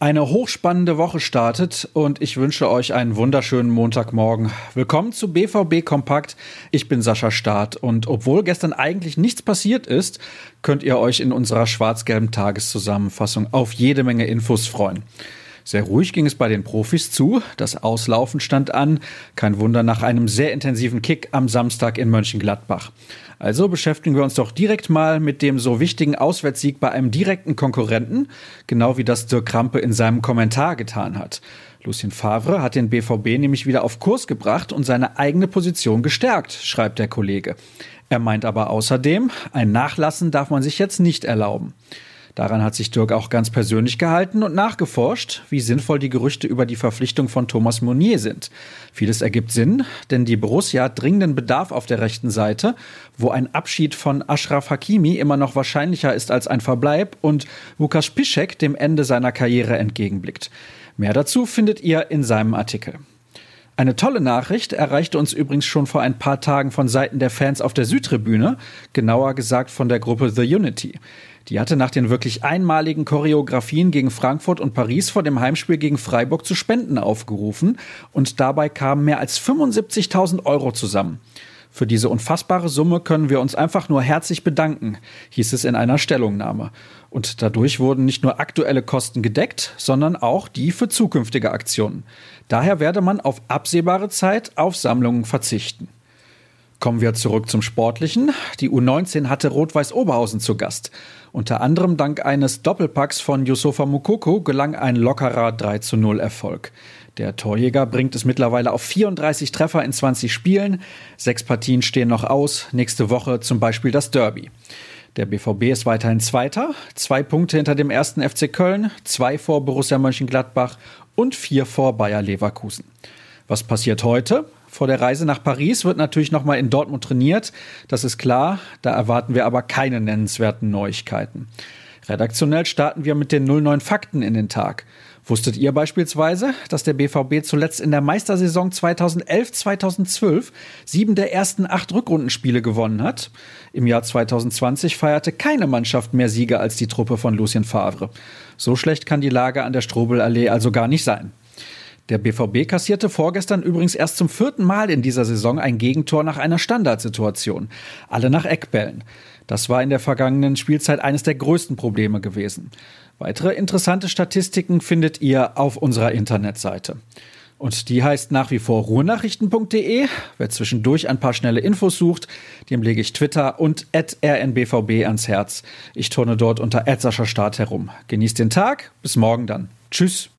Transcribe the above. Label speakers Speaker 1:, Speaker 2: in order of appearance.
Speaker 1: Eine hochspannende Woche startet und ich wünsche euch einen wunderschönen Montagmorgen. Willkommen zu BVB Kompakt. Ich bin Sascha Staat und obwohl gestern eigentlich nichts passiert ist, könnt ihr euch in unserer schwarz-gelben Tageszusammenfassung auf jede Menge Infos freuen. Sehr ruhig ging es bei den Profis zu. Das Auslaufen stand an. Kein Wunder nach einem sehr intensiven Kick am Samstag in Mönchengladbach. Also beschäftigen wir uns doch direkt mal mit dem so wichtigen Auswärtssieg bei einem direkten Konkurrenten, genau wie das Dirk Krampe in seinem Kommentar getan hat. Lucien Favre hat den BVB nämlich wieder auf Kurs gebracht und seine eigene Position gestärkt, schreibt der Kollege. Er meint aber außerdem, ein Nachlassen darf man sich jetzt nicht erlauben. Daran hat sich Dirk auch ganz persönlich gehalten und nachgeforscht, wie sinnvoll die Gerüchte über die Verpflichtung von Thomas Monier sind. Vieles ergibt Sinn, denn die Borussia hat dringenden Bedarf auf der rechten Seite, wo ein Abschied von Ashraf Hakimi immer noch wahrscheinlicher ist als ein Verbleib und Lukas Piszek dem Ende seiner Karriere entgegenblickt. Mehr dazu findet ihr in seinem Artikel. Eine tolle Nachricht erreichte uns übrigens schon vor ein paar Tagen von Seiten der Fans auf der Südtribüne, genauer gesagt von der Gruppe The Unity. Die hatte nach den wirklich einmaligen Choreografien gegen Frankfurt und Paris vor dem Heimspiel gegen Freiburg zu Spenden aufgerufen und dabei kamen mehr als 75.000 Euro zusammen. Für diese unfassbare Summe können wir uns einfach nur herzlich bedanken, hieß es in einer Stellungnahme. Und dadurch wurden nicht nur aktuelle Kosten gedeckt, sondern auch die für zukünftige Aktionen. Daher werde man auf absehbare Zeit auf Sammlungen verzichten. Kommen wir zurück zum Sportlichen. Die U19 hatte Rot-Weiß Oberhausen zu Gast. Unter anderem dank eines Doppelpacks von Yusufa Mukoko gelang ein lockerer 3 zu 0 Erfolg. Der Torjäger bringt es mittlerweile auf 34 Treffer in 20 Spielen. Sechs Partien stehen noch aus. Nächste Woche zum Beispiel das Derby. Der BVB ist weiterhin Zweiter, zwei Punkte hinter dem ersten FC Köln, zwei vor Borussia Mönchengladbach und vier vor Bayer Leverkusen. Was passiert heute? Vor der Reise nach Paris wird natürlich nochmal in Dortmund trainiert. Das ist klar. Da erwarten wir aber keine nennenswerten Neuigkeiten. Redaktionell starten wir mit den 09 Fakten in den Tag. Wusstet ihr beispielsweise, dass der BVB zuletzt in der Meistersaison 2011-2012 sieben der ersten acht Rückrundenspiele gewonnen hat? Im Jahr 2020 feierte keine Mannschaft mehr Siege als die Truppe von Lucien Favre. So schlecht kann die Lage an der Strobelallee also gar nicht sein. Der BVB kassierte vorgestern übrigens erst zum vierten Mal in dieser Saison ein Gegentor nach einer Standardsituation. Alle nach Eckbällen. Das war in der vergangenen Spielzeit eines der größten Probleme gewesen. Weitere interessante Statistiken findet ihr auf unserer Internetseite. Und die heißt nach wie vor ruhrnachrichten.de. Wer zwischendurch ein paar schnelle Infos sucht, dem lege ich Twitter und rnbvb ans Herz. Ich turne dort unter Start herum. Genießt den Tag. Bis morgen dann. Tschüss.